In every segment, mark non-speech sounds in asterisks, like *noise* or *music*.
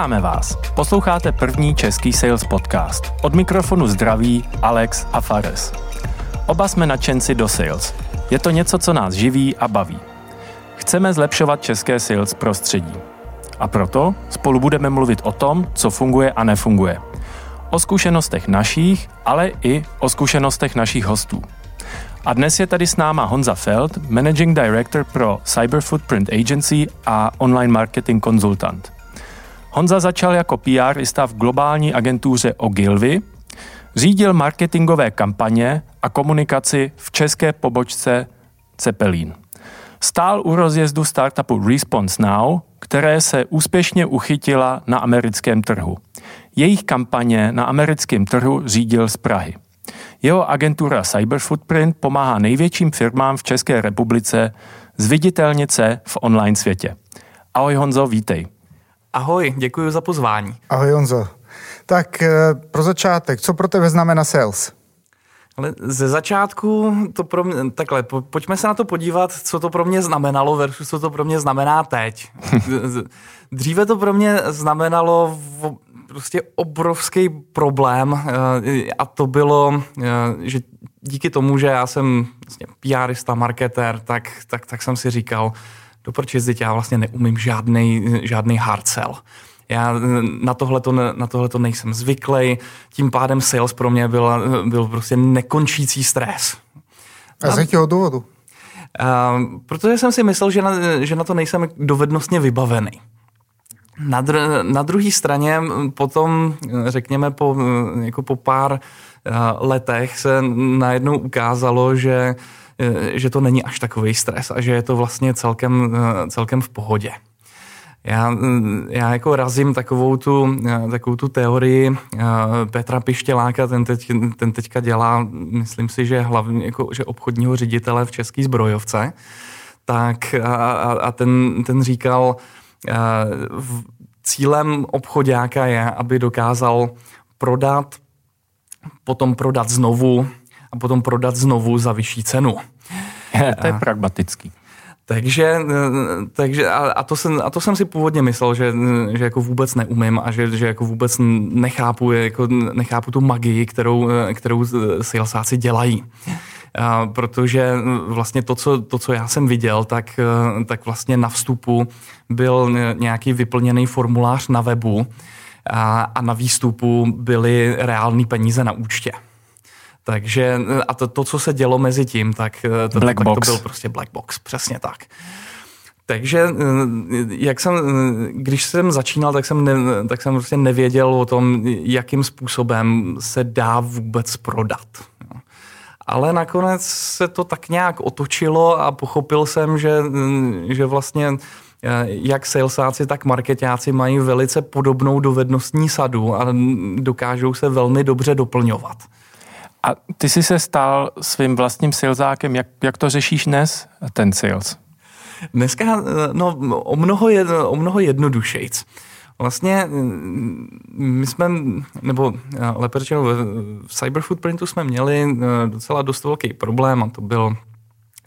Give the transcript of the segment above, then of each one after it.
Vítáme vás. Posloucháte první český sales podcast. Od mikrofonu zdraví Alex a Fares. Oba jsme nadšenci do sales. Je to něco, co nás živí a baví. Chceme zlepšovat české sales prostředí. A proto spolu budeme mluvit o tom, co funguje a nefunguje. O zkušenostech našich, ale i o zkušenostech našich hostů. A dnes je tady s náma Honza Feld, Managing Director pro Cyber Footprint Agency a online marketing konzultant. Honza začal jako PRista v globální agentuře Ogilvy, řídil marketingové kampaně a komunikaci v české pobočce Cepelín. Stál u rozjezdu startupu Response Now, které se úspěšně uchytila na americkém trhu. Jejich kampaně na americkém trhu řídil z Prahy. Jeho agentura Cyber Footprint pomáhá největším firmám v České republice zviditelnit se v online světě. Ahoj Honzo, vítej. Ahoj, děkuji za pozvání. Ahoj Honzo. Tak eh, pro začátek, co pro tebe znamená sales? Ale ze začátku to pro mě, takhle, po, pojďme se na to podívat, co to pro mě znamenalo versus co to pro mě znamená teď. *laughs* Dříve to pro mě znamenalo v, prostě obrovský problém eh, a to bylo, eh, že díky tomu, že já jsem vlastně PRista, marketer, tak, tak, tak jsem si říkal, do proč jezdit, já vlastně neumím žádný, žádný hard sell. Já na tohle na tohleto nejsem zvyklý, tím pádem sales pro mě byl, byl prostě nekončící stres. A z jakého důvodu? Uh, protože jsem si myslel, že na, že na to nejsem dovednostně vybavený. Na, dr- na druhé straně potom, řekněme, po, jako po pár uh, letech se najednou ukázalo, že že to není až takový stres a že je to vlastně celkem, celkem v pohodě. Já, já jako razím takovou tu, takovou tu teorii Petra Pištěláka, ten, teď, ten teďka dělá, myslím si, že hlavně jako, že obchodního ředitele v České zbrojovce, tak a, a ten, ten říkal, v, cílem obchodáka je, aby dokázal prodat, potom prodat znovu a potom prodat znovu za vyšší cenu. to je pragmatický. Takže, takže a, a, to jsem, a to jsem si původně myslel, že, že jako vůbec neumím a že, že jako vůbec nechápu, jako nechápu tu magii, kterou, kterou salesáci dělají. A, protože vlastně to co, to, co já jsem viděl, tak, tak vlastně na vstupu byl nějaký vyplněný formulář na webu a, a na výstupu byly reální peníze na účtě. Takže a to, to, co se dělo mezi tím, tak, eh, to, black tak box. to byl prostě black box, přesně tak. Takže eh, jak jsem, eh, když jsem začínal, tak jsem, ne, tak jsem prostě nevěděl o tom, jakým způsobem se dá vůbec prodat. Ale nakonec se to tak nějak otočilo a pochopil jsem, že, že vlastně jak salesáci, tak marketáci mají velice podobnou dovednostní sadu a dokážou se velmi dobře doplňovat. A ty jsi se stal svým vlastním salesákem. Jak, jak to řešíš dnes, ten sales? Dneska no, o, mnoho, o mnoho jednodušejc. Vlastně my jsme, nebo lépe řečeno v Cyber Footprintu jsme měli docela dost velký problém a to byl,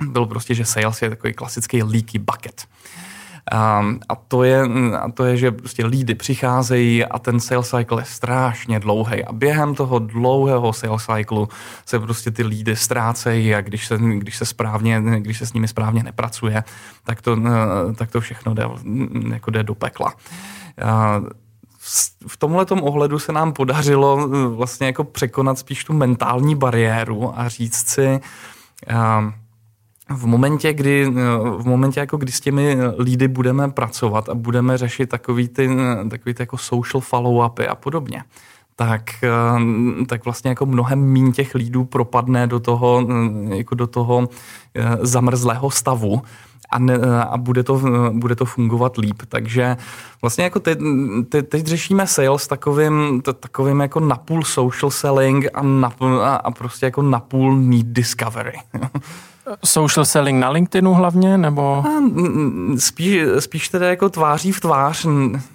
byl prostě, že sales je takový klasický leaky bucket. Um, a, to je, a to je, že prostě lídy přicházejí a ten sales cycle je strašně dlouhý. A během toho dlouhého sales cyclu se prostě ty lídy ztrácejí a když se, když se, správně, když se s nimi správně nepracuje, tak to, tak to všechno jde, jako jde do pekla. Uh, v tomhle ohledu se nám podařilo vlastně jako překonat spíš tu mentální bariéru a říct si, uh, v momentě, kdy, v momentě jako kdy s těmi lídy budeme pracovat a budeme řešit takový ty, takový ty jako social follow-upy a podobně, tak, tak vlastně jako mnohem mín těch lídů propadne do toho, jako do toho eh, zamrzlého stavu a, ne, a bude, to, bude to fungovat líp. Takže vlastně jako teď, teď, teď řešíme sales takovým, takovým jako napůl social selling a, napůl, a, a prostě jako napůl need discovery. *laughs* Social selling na LinkedInu hlavně, nebo? Spíš, spíš teda jako tváří v tvář.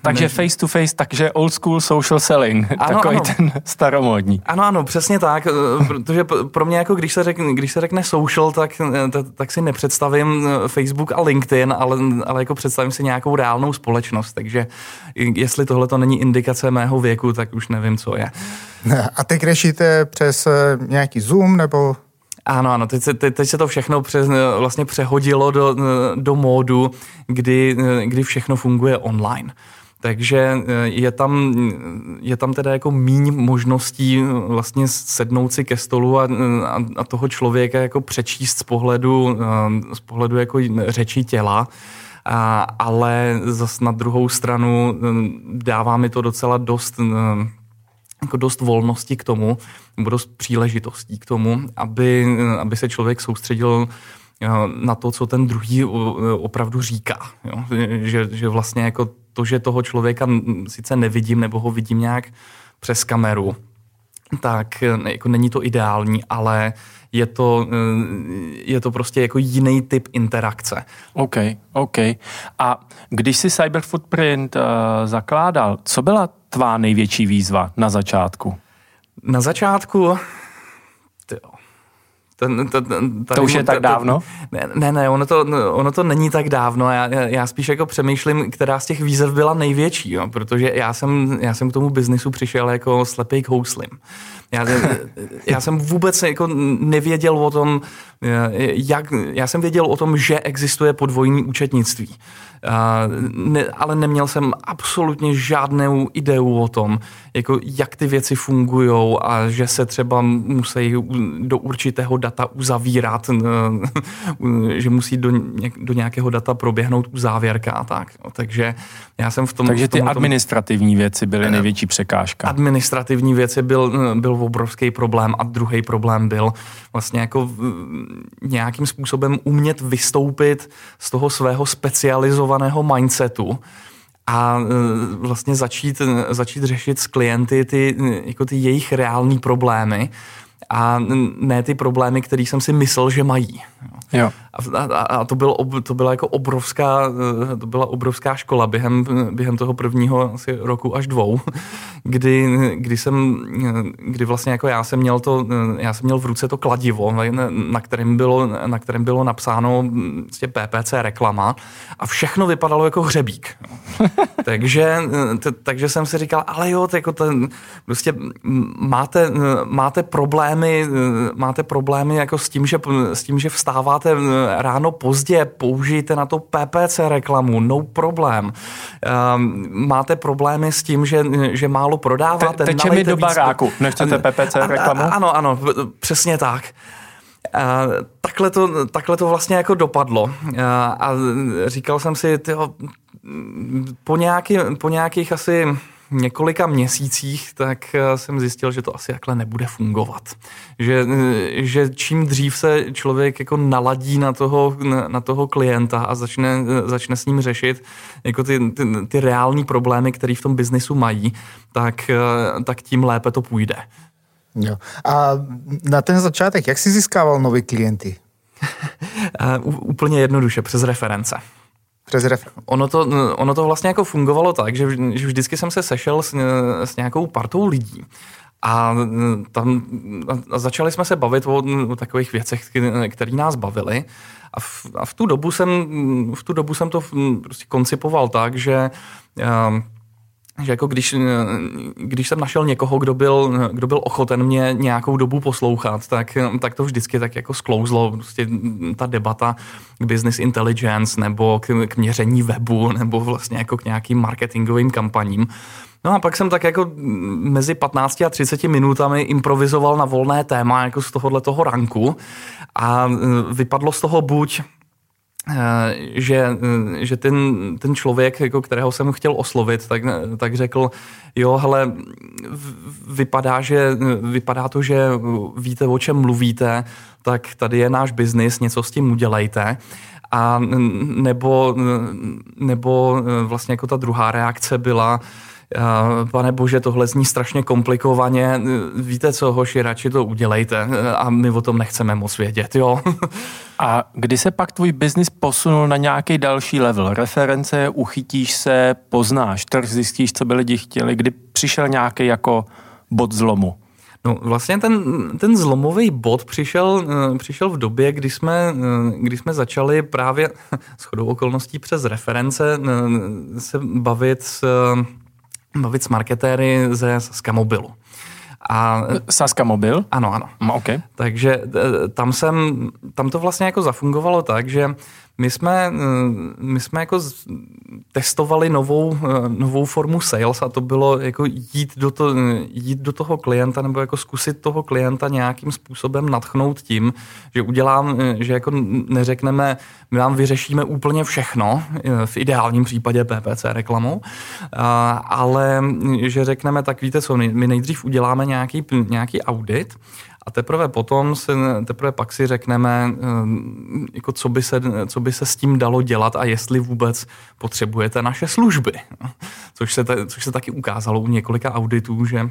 Takže ne... face to face, takže old school social selling, ano, takový ano. ten staromodní. Ano, ano, přesně tak, eh, protože pro mě jako když se řekne, když se řekne social, tak, tak, tak si nepředstavím eh, Facebook a LinkedIn, ale, ale jako představím si nějakou reálnou společnost, takže jestli tohle to není indikace mého věku, tak už nevím, co je. A teď řešíte přes nějaký Zoom nebo ano, ano, teď se, teď, teď se to všechno přes, vlastně přehodilo do, do módu, kdy, kdy všechno funguje online. Takže je tam, je tam teda jako míň možností vlastně sednout si ke stolu a, a, a toho člověka jako přečíst z pohledu, z pohledu jako řečí těla. A, ale zas na druhou stranu dává mi to docela dost jako dost volnosti k tomu, nebo dost příležitostí k tomu, aby, aby se člověk soustředil eh, na to, co ten druhý eh, opravdu říká. Jo? Že, že vlastně jako to, že toho člověka sice nevidím, nebo ho vidím nějak přes kameru, tak eh, jako není to ideální, ale je to, je to prostě jako jiný typ interakce. OK, OK. A když si Cyber Footprint uh, zakládal, co byla tvá největší výzva na začátku? Na začátku, ten, ten, ten, to už je tak dávno? Ne, ne, ne ono, to, ono to není tak dávno. Já, já spíš jako přemýšlím, která z těch výzev byla největší, jo, protože já jsem, já jsem k tomu biznisu přišel jako slepý k houslim. Já, *laughs* já jsem vůbec jako nevěděl o tom, jak, já jsem věděl o tom, že existuje podvojní účetnictví ne, ale neměl jsem absolutně žádnou ideu o tom, jako jak ty věci fungují a že se třeba musí do určitého data uzavírat, *laughs* že musí do, do nějakého data proběhnout uzávěrka a tak. No, takže já jsem v tom... Takže ty tom, administrativní věci byly eh, největší překážka. Administrativní věci byl, byl obrovský problém a druhý problém byl vlastně jako nějakým způsobem umět vystoupit z toho svého specializovaného mindsetu a e, vlastně začít, začít řešit s klienty ty, jako ty jejich reální problémy a ne ty problémy, které jsem si myslel, že mají. Jo. A, a, a to, bylo, to byla jako obrovská, to byla obrovská škola během, během toho prvního asi roku až dvou, *laughs* kdy, kdy jsem, kdy vlastně jako já jsem měl to, já jsem měl v ruce to kladivo, na kterém bylo, na kterém bylo napsáno vlastně PPC reklama a všechno vypadalo jako hřebík. *laughs* takže, t, takže jsem si říkal, ale jo, jako ten, prostě máte, máte problémy, máte problémy jako s tím, že, s tím, že vstáváte ráno pozdě, použijte na to PPC reklamu, no problém. Máte problémy s tím, že, že málo prodáváte. Te, teče mi do baráku, nechcete PPC reklamu? Ano, ano, přesně tak. A takhle, to, takhle to vlastně jako dopadlo. A, a říkal jsem si, tyjo, po, nějaký, po nějakých asi několika měsících, tak eh, jsem zjistil, že to asi takhle nebude fungovat. Že, eh, že čím dřív se člověk jako naladí na toho, na toho klienta a začne, eh, začne s ním řešit jako ty, ty, ty reální problémy, které v tom biznisu mají, tak, tak tím lépe to půjde. Jo. A na ten začátek, jak jsi získával nové klienty? *laughs* úplně jednoduše, přes reference. Přes ref. Ono to, ono to vlastně jako fungovalo tak, že, že vždycky jsem se sešel s, s nějakou partou lidí. A tam a začali jsme se bavit o, o takových věcech, které nás bavily. A v, a v tu dobu jsem, v tu dobu jsem to prostě koncipoval tak, že že jako když, když jsem našel někoho, kdo byl, kdo byl ochoten mě nějakou dobu poslouchat, tak, tak to vždycky tak jako sklouzlo. Prostě ta debata k business intelligence nebo k, k měření webu *laughs* nebo vlastně jako k nějakým marketingovým kampaním. No a pak jsem tak jako mezi 15 a 30 minutami improvizoval na volné téma jako z tohohle toho ranku a vypadlo z toho buď Eh, že, eh, že ten, ten člověk, jako kterého jsem chtěl oslovit, tak, tak řekl, jo, hele, vypadá, že, vypadá to, že víte, o čem mluvíte, tak tady je náš biznis, něco s tím udělejte. A nebo, nebo vlastně jako ta druhá reakce byla, pane bože, tohle zní strašně komplikovaně, víte co, hoši, radši to udělejte a my o tom nechceme moc vědět, jo. *laughs* A kdy se pak tvůj biznis posunul na nějaký další level? Reference, uchytíš se, poznáš trh, zjistíš, co by lidi chtěli, kdy přišel nějaký jako bod zlomu? No vlastně ten, ten zlomový bod přišel, eh, přišel v době, kdy jsme, eh, kdy jsme začali právě *laughs* s chodou okolností přes reference eh, se bavit s, bavit s marketéry ze Skamobilu. A, Saska Mobil? Ano, ano. No, okay. Takže tam, jsem, tam to vlastně jako zafungovalo tak, že my jsme, eh, my jsme jako testovali novou, eh, novou formu sales a to bylo jako jít do, to, jít do toho klienta nebo jako zkusit toho klienta nějakým způsobem natchnout tím, že udělám, eh, že jako neřekneme, my vám vyřešíme úplně všechno, v ideálním případě PPC reklamou, ale že řekneme, tak víte co, my nejdřív uděláme nějaký, nějaký audit a teprve potom, se, teprve pak si řekneme, eh, jako co, by se, co by se s tím dalo dělat a jestli vůbec potřebujete naše služby. *laughs* Což se, což se taky ukázalo u několika auditů, že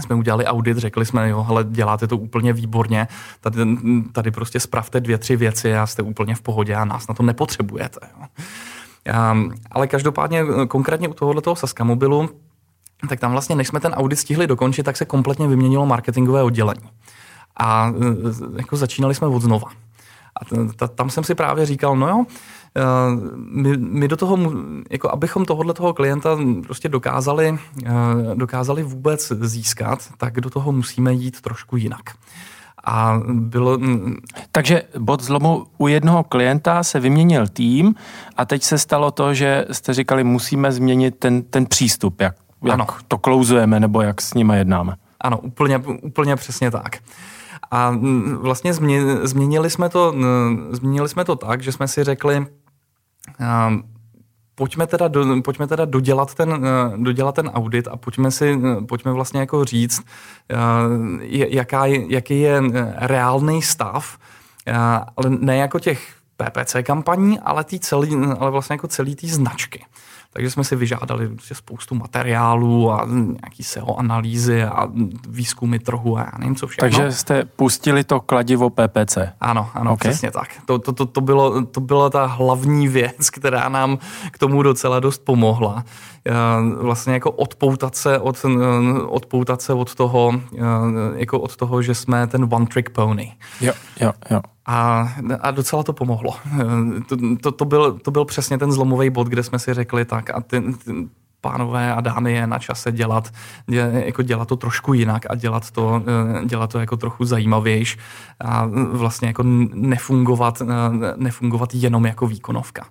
jsme udělali audit, řekli jsme, jo, hele, děláte to úplně výborně, tady, tady prostě spravte dvě, tři věci a jste úplně v pohodě a nás na to nepotřebujete. Jo. Um, ale každopádně konkrétně u tohoto Saska mobilu, tak tam vlastně, než jsme ten audit stihli dokončit, tak se kompletně vyměnilo marketingové oddělení a e, jako začínali jsme od znova. A t- tam jsem si právě říkal, no jo, e, my, my do toho, jako abychom tohohle toho klienta prostě dokázali, e, dokázali vůbec získat, tak do toho musíme jít trošku jinak. A bylo... Takže bod zlomu u jednoho klienta se vyměnil tým a teď se stalo to, že jste říkali, musíme změnit ten, ten přístup, jak, jak to klouzujeme nebo jak s nimi jednáme. Ano, úplně, úplně přesně tak. A vlastně změnili jsme to, změnili jsme to tak, že jsme si řekli, pojďme teda, do, pojďme teda dodělat, ten, dodělat ten audit a pojďme si, pojďme vlastně jako říct, jaká je, jaký je reálný stav, ale ne jako těch PPC kampaní, ale, tý celý, ale vlastně jako celý té značky. Takže jsme si vyžádali prostě spoustu materiálů a nějaký SEO analýzy a výzkumy trhu a já nevím co všechno. Takže jste pustili to kladivo PPC. Ano, ano, okay. přesně tak. To, to, to, to, bylo, to byla ta hlavní věc, *laughs* která nám k tomu docela dost pomohla. Eh, vlastně jako odpoutat se od, eh, odpoutat se od toho, eh, jako od toho, že jsme ten one trick pony. Jo, jo, jo. A, a docela to pomohlo. To, to, to, byl, to byl přesně ten zlomový bod, kde jsme si řekli tak a ty, ty pánové a dámy je na čase dělat, dě, jako dělat to trošku jinak a dělat to, dělat to jako trochu zajímavější a vlastně jako nefungovat, nefungovat jenom jako výkonovka.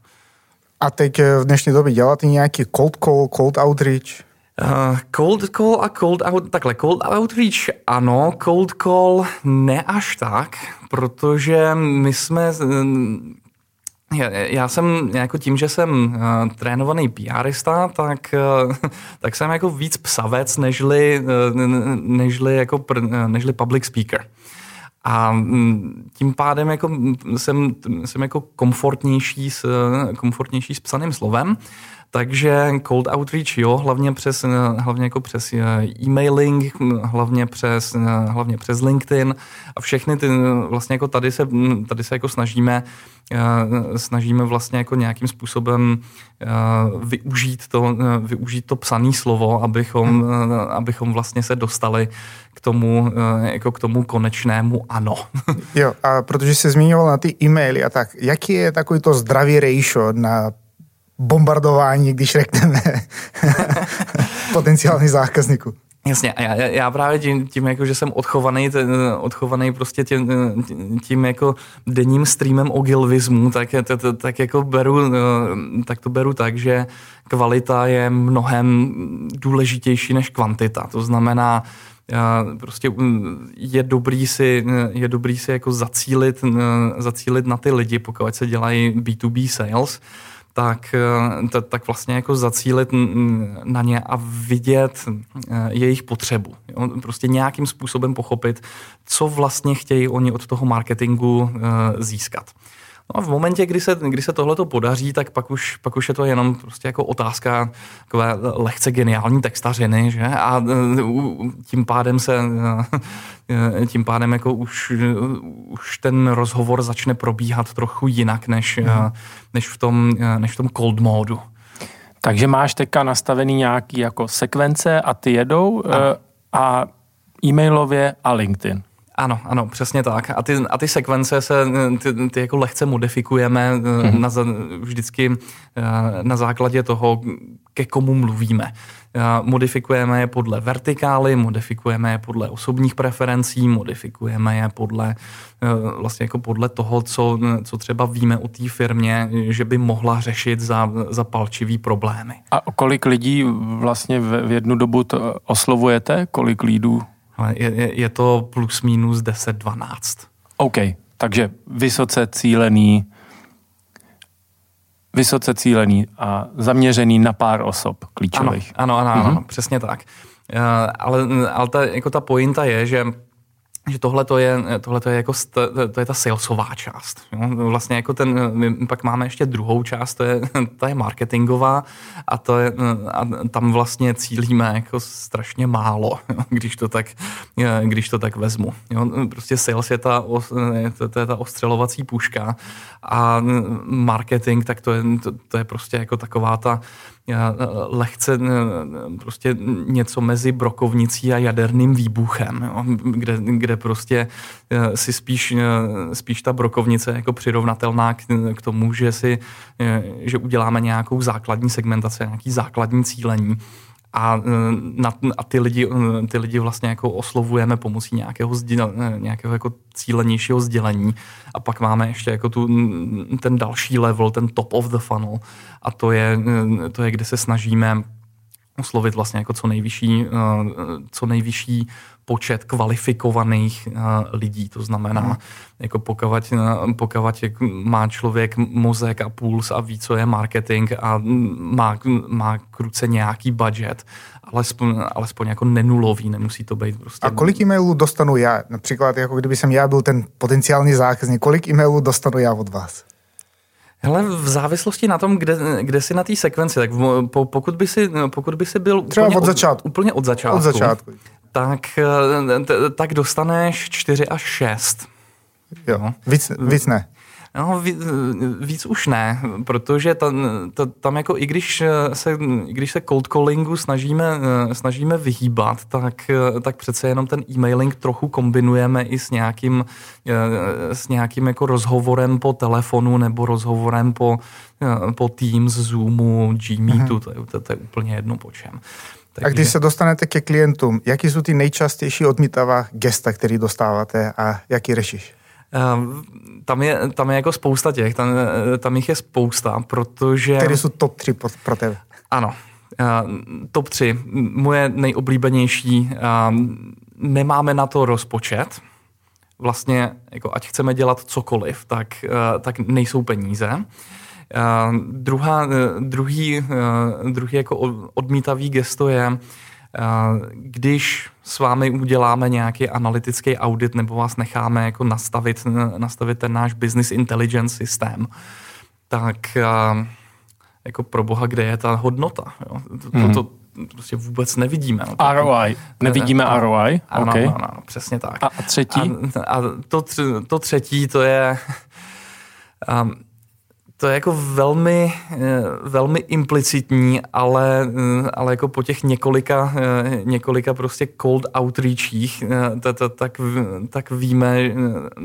A teď v dnešní době děláte nějaký cold call, cold outreach? Uh, cold call a cold out, takhle, cold outreach ano, cold call ne až tak, protože my jsme, já, já jsem jako tím, že jsem uh, trénovaný PRista, tak, uh, *laughs* tak jsem jako víc psavec, nežli, uh, nežli, jako, pr, nežli public speaker. A mm, tím pádem jako jsem, jsem jako komfortnější s, komfortnější s psaným slovem. Takže cold outreach, jo, hlavně přes, hlavně jako přes eh, e-mailing, hlavně přes, eh, hlavně přes LinkedIn a všechny ty, vlastně jako tady se, tady se jako snažíme, eh, snažíme vlastně jako nějakým způsobem využít to, využít to psané slovo, abychom, hmm. abychom vlastně se dostali k tomu, jako k tomu konečnému ano. *laughs* jo, a protože se zmiňoval na ty e-maily a tak, jaký je takový to zdravý ratio na bombardování, když řekneme *laughs* potenciální zákazníku. Jasně, a já, já právě tím, tím jako, že jsem odchovaný, ten, odchovaný prostě tím, tím jako denním streamem o gilvismu, tak, tak, tak jako beru, tak to beru tak, že kvalita je mnohem důležitější než kvantita. To znamená, prostě je dobrý si, je dobrý si jako zacílit, zacílit na ty lidi, pokud se dělají B2B sales, tak, eh, tak vlastně jako zacílit na ně a vidět eh, jejich potřebu. Prostě nějakým způsobem pochopit, co vlastně chtějí oni od toho marketingu eh, získat. No a v momentě, kdy se, kdy se tohle to podaří, tak pak už, pak už je to jenom prostě jako otázka takové lehce geniální textařiny, že? A tím pádem se tím pádem jako už, už ten rozhovor začne probíhat trochu jinak, než, hmm. než, v, tom, než v tom cold módu. Takže máš teďka nastavený nějaký jako sekvence a ty jedou a, a e-mailově a LinkedIn. Ano, ano, přesně tak. A ty, a ty sekvence se ty, ty jako lehce modifikujeme mm-hmm. na, vždycky eh, na základě toho, ke komu mluvíme. Modifikujeme je podle vertikály, modifikujeme je podle osobních preferencí, modifikujeme je podle eh, vlastně jako podle toho, co, co třeba víme o té firmě, že by mohla řešit za, za palčivý problémy. A kolik lidí vlastně v, v jednu dobu to oslovujete? Kolik lídů? Je, je, je to plus minus 10-12. OK, takže vysoce cílený vysoce cílený a zaměřený na pár osob klíčových. Ano, ano, ano, mm-hmm. ano přesně tak. Uh, ale ale ta, jako ta pointa je, že že tohle to je, tohleto je jako st, to je ta salesová část. Jo? Vlastně jako ten, my pak máme ještě druhou část, to je, ta je marketingová a, to je, a tam vlastně cílíme jako strašně málo, jo? když to tak, když to tak vezmu. Jo? Prostě sales je ta, to, to je ta ostřelovací puška a marketing, tak to je, to, to je prostě jako taková ta, lehce prostě něco mezi brokovnicí a jaderným výbuchem, jo, kde, kde prostě e, si spíš, spíš ta brokovnice jako přirovnatelná k, k tomu, že si, že uděláme nějakou základní segmentaci, nějaký základní cílení a, na, a ty, lidi, ty lidi vlastně jako oslovujeme pomocí nějakého, sděl, nějakého jako cílenějšího sdělení. A pak máme ještě jako tu, ten další level, ten top of the funnel. A to je, to je kde se snažíme oslovit vlastně jako co nejvyšší, co nejvyšší počet kvalifikovaných uh, lidí. To znamená, hmm. jako pokud, uh, pokud má člověk mozek a puls a ví, co je marketing a má, má kruce nějaký budget, alespoň, alespoň jako nenulový, nemusí to být prostě... A kolik e-mailů dostanu já? Například, jako kdyby jsem já byl ten potenciální zákazník, kolik e-mailů dostanu já od vás? Hele, v závislosti na tom, kde, kde jsi na té sekvenci, tak po, pokud, by si, pokud by si byl Třeba úplně od začátku. Úplně od začátku. Od začátku tak, eh, tak dostaneš 4 až 6. Jo, víc, víc ne. No, víc, víc už ne, protože tam, tam jako i když se, i když se cold callingu snažíme, snažíme vyhýbat, tak, tak přece jenom ten e-mailing trochu kombinujeme i s nějakým, s nějakým jako rozhovorem po telefonu nebo rozhovorem po, po Teams, Zoomu, Gmeetu, mm-hmm. to, je, to, to je úplně jedno po čem. Takže... A když se dostanete ke klientům, jaký jsou ty nejčastější odmítavá gesta, který dostáváte a jaký řešíš? Um, tam je, tam je jako spousta těch, tam, tam jich je spousta, protože... Které jsou top 3 pro, pro tebe? Ano, uh, top 3. Moje nejoblíbenější, uh, nemáme na to rozpočet, vlastně, jako ať chceme dělat cokoliv, tak, uh, tak nejsou peníze. Uh, druhá, uh, druhý, uh, druhý jako odmítavý gesto je, uh, když s vámi uděláme nějaký analytický audit nebo vás necháme jako nastavit, nastavit ten náš business intelligence systém, tak uh, jako pro boha, kde je ta hodnota? Jo? To, hmm. to, to prostě vůbec nevidíme. No, ROI. Nevidíme a, ROI? Ano, okay. ano, ano, přesně tak. A, a třetí? A, a to, to třetí, to je... *laughs* Um, to je jako velmi, eh, velmi implicitní, ale, eh, ale jako po těch několika, eh, několika prostě cold outreachích, tak, tak víme,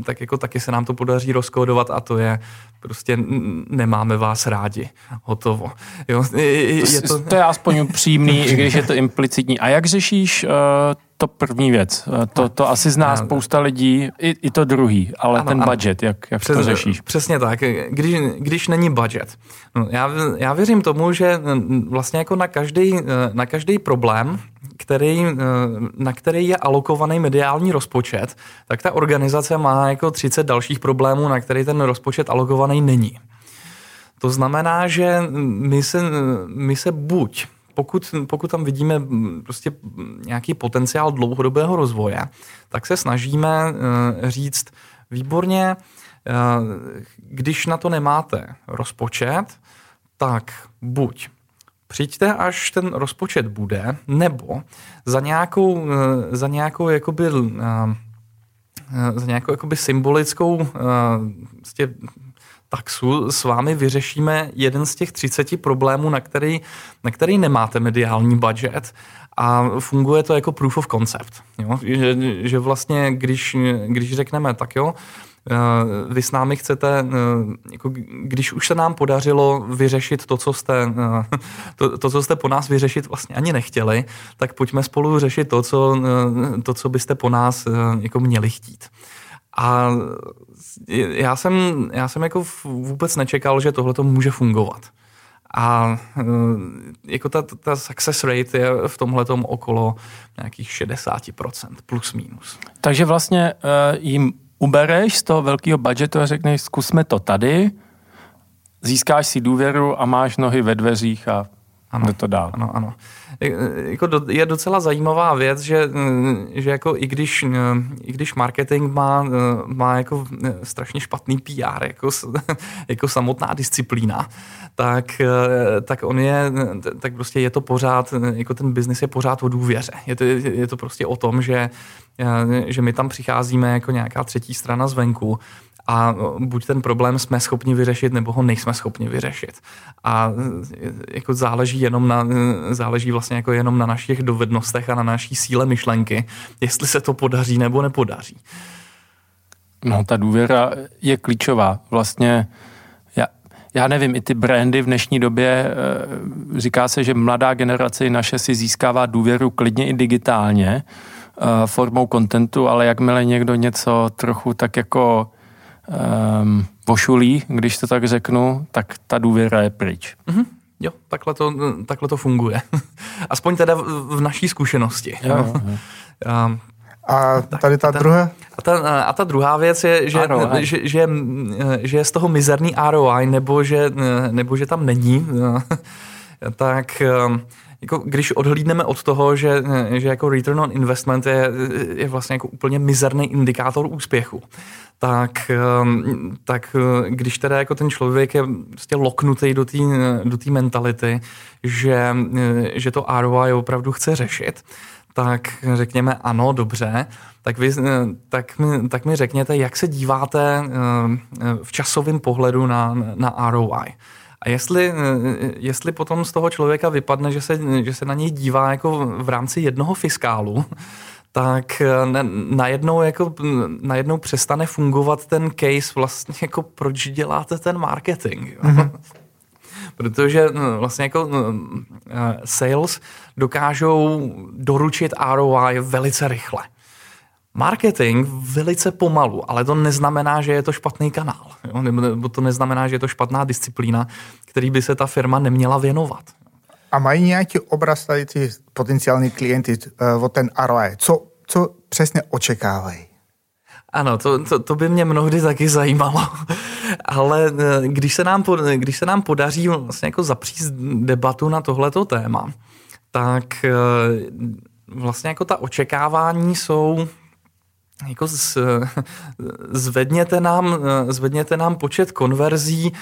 tak jako taky se nám to podaří rozkódovat a to je prostě nemáme vás rádi. Hotovo. Jo, je to... to je aspoň upřímný, i když je to *laughs* implicitní. A jak řešíš uh, to první věc. Eh, to, to asi zná spousta lidí, i, i to druhý, ale ano, ten ano. budget, jak, jak Přes, to řešíš? Přesně tak, když, když není budget. No, já, já věřím tomu, že vlastně jako na každý, eh, na každý problém, který, eh, na který je alokovaný mediální rozpočet, tak ta organizace má jako 30 dalších problémů, na který ten rozpočet alokovaný není. To znamená, že my se, my se buď pokud, pokud tam vidíme prostě nějaký potenciál dlouhodobého rozvoje, tak se snažíme eh, říct výborně, když na to nemáte rozpočet, tak buď přijďte, až ten rozpočet bude, nebo za nějakou, za nějakou jakoby, za nějakou jakoby symbolickou vlastně taxu s vámi vyřešíme jeden z těch 30 problémů, na který, na který nemáte mediální budget a funguje to jako proof of concept. Jo? Že, že vlastně, když, když řekneme, tak jo, eh, vy s námi chcete, eh, jako když už se nám podařilo vyřešit to, co jste, eh, to, to, co jste po nás vyřešit vlastně ani nechtěli, tak pojďme spolu řešit to, co, to, co byste po nás jako měli chtít. A já jsem, já jsem jako vůbec nečekal, že tohle to může fungovat. A eh, jako ta, ta success rate je v tomhle okolo nějakých 60% plus minus. Takže vlastně uh, jim ubereš z toho velkého budgetu a řekneš, zkusme to tady, získáš si důvěru a máš nohy ve dveřích a ano, jde to dál. Ano, ano. Jako je docela zajímavá věc, že, že jako i když, i když marketing má, má jako strašně špatný PR, jako, *laughs* jako samotná disciplína, tak, tak on je, tak prostě je to pořád, jako ten biznis je pořád o důvěře. Je to, je to prostě o tom, že, že my tam přicházíme jako nějaká třetí strana zvenku a buď ten problém jsme schopni vyřešit, nebo ho nejsme schopni vyřešit. A jako záleží jenom na, záleží vlastně jako jenom na našich dovednostech a na naší síle myšlenky, jestli se to podaří nebo nepodaří. No, ta důvěra je klíčová. Vlastně já, já nevím, i ty brandy v dnešní době, říká se, že mladá generace naše si získává důvěru klidně i digitálně formou kontentu, ale jakmile někdo něco trochu tak jako um, vošulí, když to tak řeknu, tak ta důvěra je pryč. Mm-hmm. Jo, takhle to, takhle to funguje. *laughs* Aspoň teda v, v naší zkušenosti. Jo, jo. *laughs* A, a tady ta, ta druhá? A ta, a ta druhá věc je, že, že, že, že je z toho mizerný ROI, nebo že, nebo že tam není, *laughs* tak jako když odhlídneme od toho, že, že jako return on investment je, je vlastně jako úplně mizerný indikátor úspěchu, tak, ehm, tak eh, když teda jako ten člověk je prostě loknutý do té do mentality, že, eh, že to ROI opravdu chce řešit, tak řekněme ano, dobře, tak, vy, eh, tak, mi, tak mi řekněte, jak se díváte v časovém pohledu na, na ROI. A jestli, jestli potom z toho člověka vypadne, že se, že se na něj dívá jako v rámci jednoho fiskálu, *laughs* tak eh, najednou, jako, najednou přestane fungovat ten case vlastně jako proč děláte ten marketing. Jo? Mm-hmm. *laughs* Protože vlastně jako eh, sales dokážou doručit ROI velice rychle. Marketing velice pomalu, ale to neznamená, že je to špatný kanál. Jo? Nebo to neznamená, že je to špatná disciplína, který by se ta firma neměla věnovat. A mají nějaký obraz tady ty potenciální klienty uh, o ten ROI? Co, co přesně očekávají? Ano, to, to, to by mě mnohdy taky zajímalo. *laughs* Ale eh, když se nám, když se nám podaří vlastně jako zapříst debatu na tohleto téma, tak eh, vlastně jako ta očekávání jsou jako z, *laughs* zvedněte, nám, zvedněte nám počet konverzí,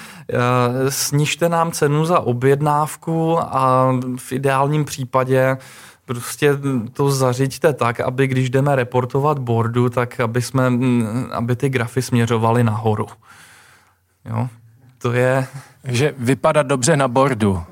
snižte nám cenu za objednávku a v ideálním případě prostě to zařiďte tak, aby když jdeme reportovat boardu, tak aby, jsme, aby ty grafy směřovaly nahoru. Jo, to je... Že vypadat dobře na boardu.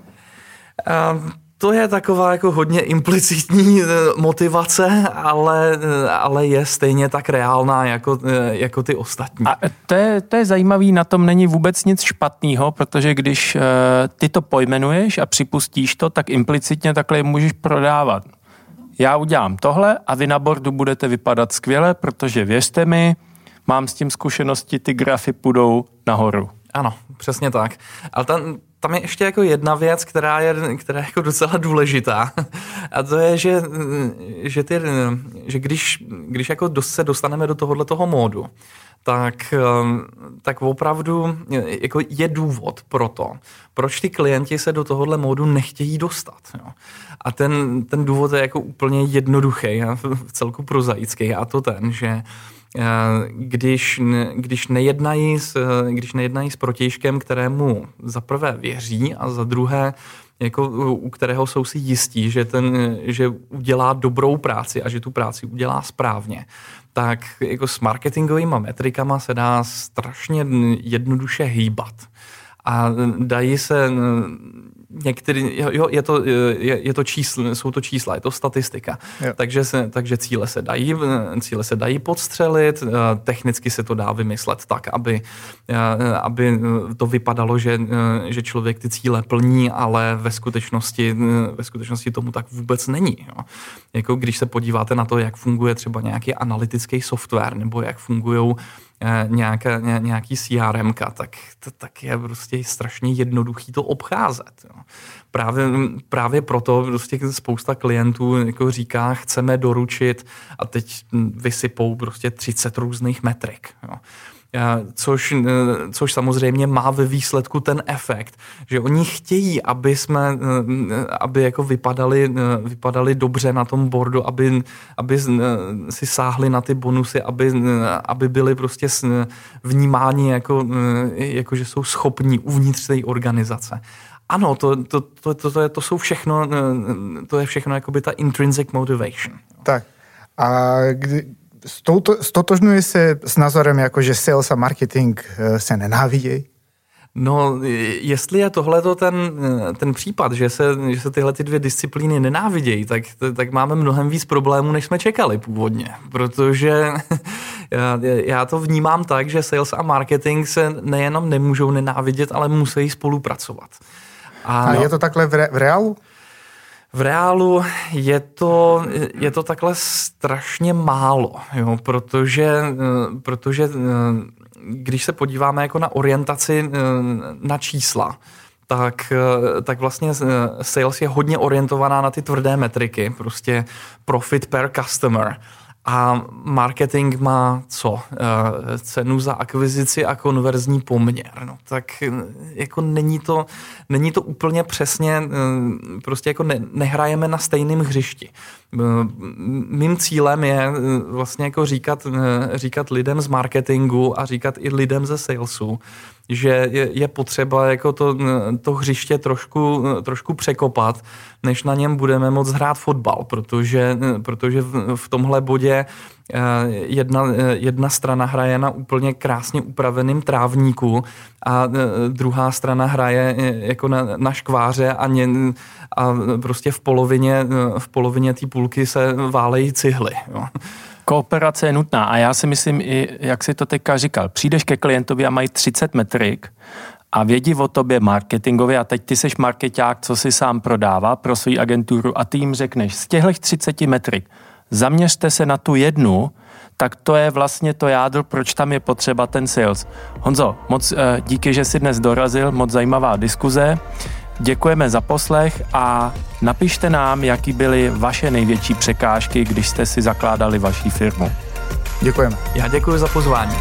A to je taková jako hodně implicitní eh, motivace, ale, eh, ale je stejně tak reálná jako, eh, jako ty ostatní. A to je, to je zajímavý, na tom není vůbec nic špatného, protože když ty to pojmenuješ a připustíš to, tak implicitně takhle můžeš prodávat. Já udělám tohle a vy na bordu budete vypadat skvěle, protože věřte mi, mám s tím zkušenosti, ty grafy půjdou nahoru. Ano, přesně tak. Ale tam, tam je ještě jako jedna věc, která je, která je jako docela důležitá. *laughs* A to je, že, že, ty, že když, když jako se dostaneme do tohohle toho módu, tak, tak opravdu jako je důvod pro to, proč ty klienti se do tohohle módu nechtějí dostat. Jo. A ten, ten důvod je jako úplně jednoduchý a celku prozaický a to ten, že když, když, nejednají s, když nejednají s protějškem, kterému za prvé věří a za druhé jako, u kterého jsou si jistí, že, ten, že udělá dobrou práci a že tu práci udělá správně, tak jako s marketingovými metrikama se dá strašně jednoduše hýbat. A dají se některý, jo, je to, je, je to čísl, jsou to čísla, je to statistika. Jo. Takže, se, takže cíle, se dají, cíle se dají podstřelit, eh, technicky se to dá vymyslet tak, aby, eh, aby to vypadalo, že, eh, že člověk ty cíle plní, ale ve skutečnosti, ve skutečnosti tomu tak vůbec není. Jo. Jako když se podíváte na to, jak funguje třeba nějaký analytický software, nebo jak fungují nějaké, nějaký CRM, tak, tak je prostě strašně jednoduchý to obcházet. Jo. Právě, právě proto prostě spousta klientů jako říká, chceme doručit a teď vysypou prostě 30 různých metrik. Jo což, eh, což samozřejmě má ve výsledku ten efekt, že oni chtějí, aby jsme, eh, aby jako vypadali, eh, vypadali dobře na tom bordu, aby, aby si sáhli na ty bonusy, aby, aby byli prostě vnímáni jako, jako, že jsou schopní uvnitř té organizace. Ano, to, to, to, to, to, je, to jsou všechno, to je všechno jakoby ta intrinsic motivation. Tak. A kdy, stotožňuje se s názorem, jako že sales a marketing eh, se nenávidějí? No, jestli je tohle ten, eh, ten případ, že se, že se tyhle ty dvě disciplíny nenávidějí, tak, tak máme mnohem víc problémů, než jsme čekali původně. Protože *laughs* já, já to vnímám tak, že sales a marketing se nejenom nemůžou nenávidět, ale musí spolupracovat. A, a no, je to takhle v, re, v reálu? V reálu je to, je to takhle strašně málo, jo, protože, protože když se podíváme jako na orientaci na čísla, tak, tak vlastně sales je hodně orientovaná na ty tvrdé metriky, prostě profit per customer. A marketing má co? Eh, cenu za akvizici a konverzní poměr. No, tak eh, jako není to, není to úplně přesně, eh, prostě jako ne, nehrajeme na stejném hřišti. Mým cílem je vlastně jako říkat, říkat lidem z marketingu a říkat i lidem ze salesu, že je, je potřeba jako to, to hřiště trošku, trošku překopat, než na něm budeme moct hrát fotbal, protože, protože v, v tomhle bodě eh, jedna, jedna strana hraje na úplně krásně upraveném trávníku a eh, druhá strana hraje eh, jako na, na škváře a, ně, a prostě v polovině, v polovině té půlky se válejí cihly. Jo. Kooperace je nutná a já si myslím i, jak si to teďka říkal, přijdeš ke klientovi a mají 30 metrik a vědí o tobě marketingově a teď ty seš marketák, co si sám prodává pro svou agenturu a ty jim řekneš z těchto 30 metrik zaměřte se na tu jednu, tak to je vlastně to jádro, proč tam je potřeba ten sales. Honzo, moc eh, díky, že jsi dnes dorazil, moc zajímavá diskuze. Děkujeme za poslech a napište nám, jaký byly vaše největší překážky, když jste si zakládali vaší firmu. Děkujeme. Já děkuji za pozvání.